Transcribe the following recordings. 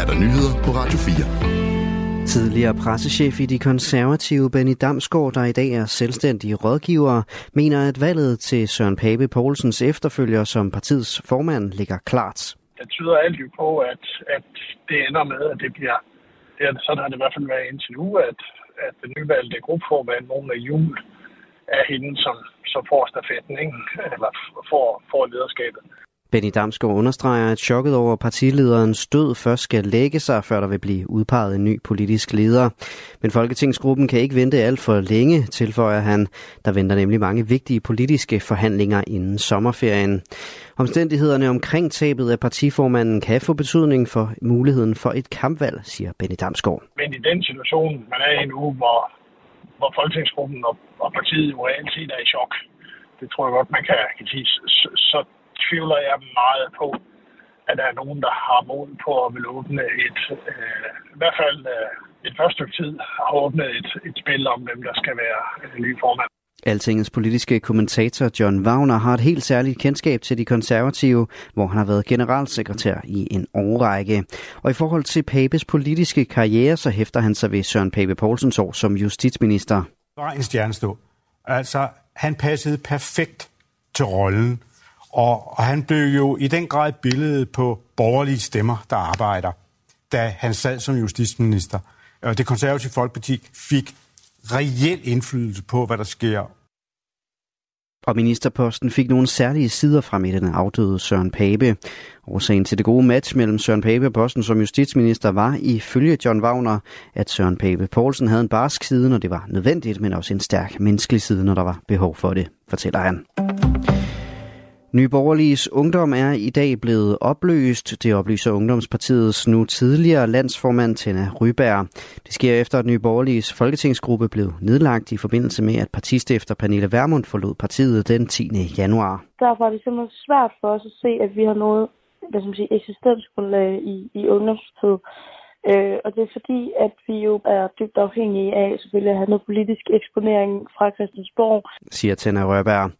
er der nyheder på Radio 4. Tidligere pressechef i de konservative Benny Damsgaard, der i dag er selvstændig rådgiver, mener, at valget til Søren Pape Poulsens efterfølger som partiets formand ligger klart. Det tyder alt jo på, at, at det ender med, at det bliver, det er, sådan har det i hvert fald været indtil nu, at, at den nyvalgte gruppeformand, nogen af jul, er hende, som, som får stafetten, ikke? eller får, får lederskabet. Benny Damsgaard understreger, at chokket over partilederens død først skal lægge sig, før der vil blive udpeget en ny politisk leder. Men Folketingsgruppen kan ikke vente alt for længe, tilføjer han. Der venter nemlig mange vigtige politiske forhandlinger inden sommerferien. Omstændighederne omkring tabet af partiformanden kan få betydning for muligheden for et kampvalg, siger Benny Damsgaard. Men i den situation, man er i nu, hvor, hvor Folketingsgruppen og, og partiet jo reelt set er i chok, det tror jeg godt, man kan, kan sige, så, så tvivler jeg meget på, at der er nogen, der har mod på at vil åbne et, øh, i hvert fald øh, et første stykke tid, har åbnet et, et spil om, hvem der skal være øh, ny formand. Altingets politiske kommentator John Wagner har et helt særligt kendskab til de konservative, hvor han har været generalsekretær i en årrække. Og i forhold til Papes politiske karriere, så hæfter han sig ved Søren Pape Poulsens år som justitsminister. Var en stjernestå. Altså, han passede perfekt til rollen. Og, og han blev jo i den grad billedet på borgerlige stemmer, der arbejder, da han sad som justitsminister. Og det konservative folkeparti fik reel indflydelse på, hvad der sker. Og ministerposten fik nogle særlige sider frem i den afdøde Søren Pape. Årsagen til det gode match mellem Søren Pape og posten som justitsminister var ifølge John Wagner, at Søren Pape Poulsen havde en barsk side, når det var nødvendigt, men også en stærk menneskelig side, når der var behov for det, fortæller han. Nyborgerliges Ungdom er i dag blevet opløst. Det oplyser Ungdomspartiets nu tidligere landsformand Tina Ryberg. Det sker efter, at Nyborgerliges folketingsgruppe blev nedlagt i forbindelse med, at partistifter Pernille Vermund forlod partiet den 10. januar. Derfor er det simpelthen svært for os at se, at vi har noget hvad skal man sige, eksistensgrundlag i, i Ungdomspartiet. Øh, og det er fordi, at vi jo er dybt afhængige af selvfølgelig at have noget politisk eksponering fra Christiansborg. Siger Tina Rørberg.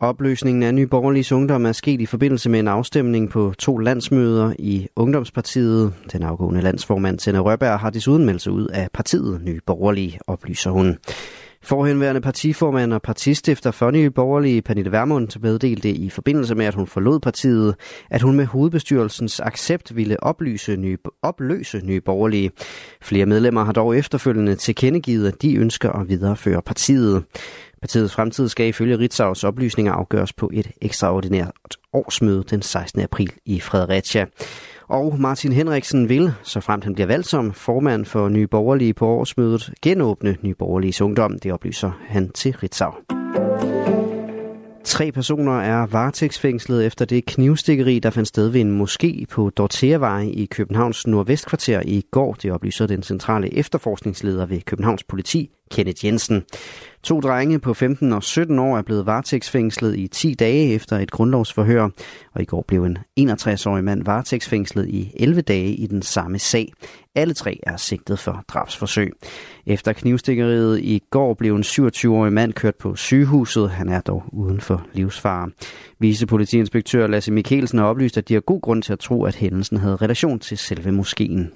Opløsningen af Nye Borgerlige Ungdom er sket i forbindelse med en afstemning på to landsmøder i Ungdomspartiet. Den afgående landsformand Tina Røberg har desuden meldt sig ud af partiet Nye Borgerlige, oplyser hun. Forhenværende partiformand og partistifter for Nye Borgerlige, Pernille Vermund, meddelte i forbindelse med, at hun forlod partiet, at hun med hovedbestyrelsens accept ville oplyse nye, opløse Nye Borgerlige. Flere medlemmer har dog efterfølgende tilkendegivet, at de ønsker at videreføre partiet. Partiets fremtid skal ifølge Ritzaus oplysninger afgøres på et ekstraordinært årsmøde den 16. april i Fredericia. Og Martin Henriksen vil, så fremt han bliver valgt som formand for Nye Borgerlige på årsmødet, genåbne Nye Borgerlige Ungdom. Det oplyser han til Ritzau. Tre personer er varetægtsfængslet efter det knivstikkeri, der fandt sted ved en moské på Dorteavej i Københavns nordvestkvarter i går. Det oplyser den centrale efterforskningsleder ved Københavns politi, Kenneth Jensen. To drenge på 15 og 17 år er blevet varetægtsfængslet i 10 dage efter et grundlovsforhør, og i går blev en 61-årig mand varetægtsfængslet i 11 dage i den samme sag. Alle tre er sigtet for drabsforsøg. Efter knivstikkeriet i går blev en 27-årig mand kørt på sygehuset. Han er dog uden for livsfare. Vicepolitiinspektør Lasse Mikkelsen har oplyst, at de har god grund til at tro, at hændelsen havde relation til selve moskeen.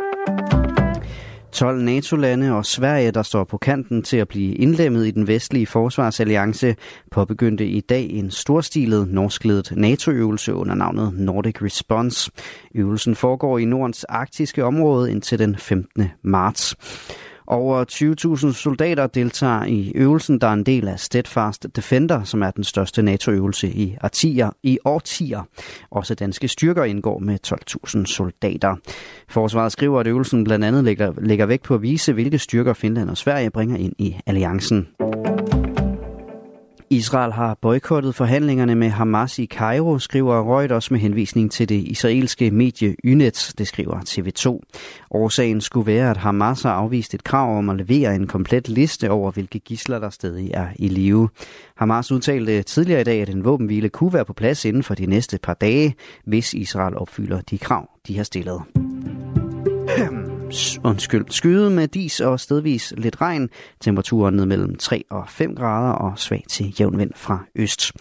12 NATO-lande og Sverige, der står på kanten til at blive indlemmet i den vestlige forsvarsalliance, påbegyndte i dag en storstilet norskledet NATO-øvelse under navnet Nordic Response. Øvelsen foregår i Nordens arktiske område indtil den 15. marts. Over 20.000 soldater deltager i øvelsen, der er en del af Steadfast Defender, som er den største NATO-øvelse i årtier. I årtier. Også danske styrker indgår med 12.000 soldater. Forsvaret skriver, at øvelsen blandt andet lægger, lægger vægt på at vise, hvilke styrker Finland og Sverige bringer ind i alliancen. Israel har boykottet forhandlingerne med Hamas i Cairo, skriver Reuters med henvisning til det israelske medie Ynet, det skriver TV2. Årsagen skulle være, at Hamas har afvist et krav om at levere en komplet liste over, hvilke gisler der stadig er i live. Hamas udtalte tidligere i dag, at en våbenhvile kunne være på plads inden for de næste par dage, hvis Israel opfylder de krav, de har stillet undskyld, skyde med dis og stedvis lidt regn. Temperaturen ned mellem 3 og 5 grader og svag til jævn vind fra øst.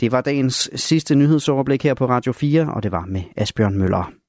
Det var dagens sidste nyhedsoverblik her på Radio 4, og det var med Asbjørn Møller.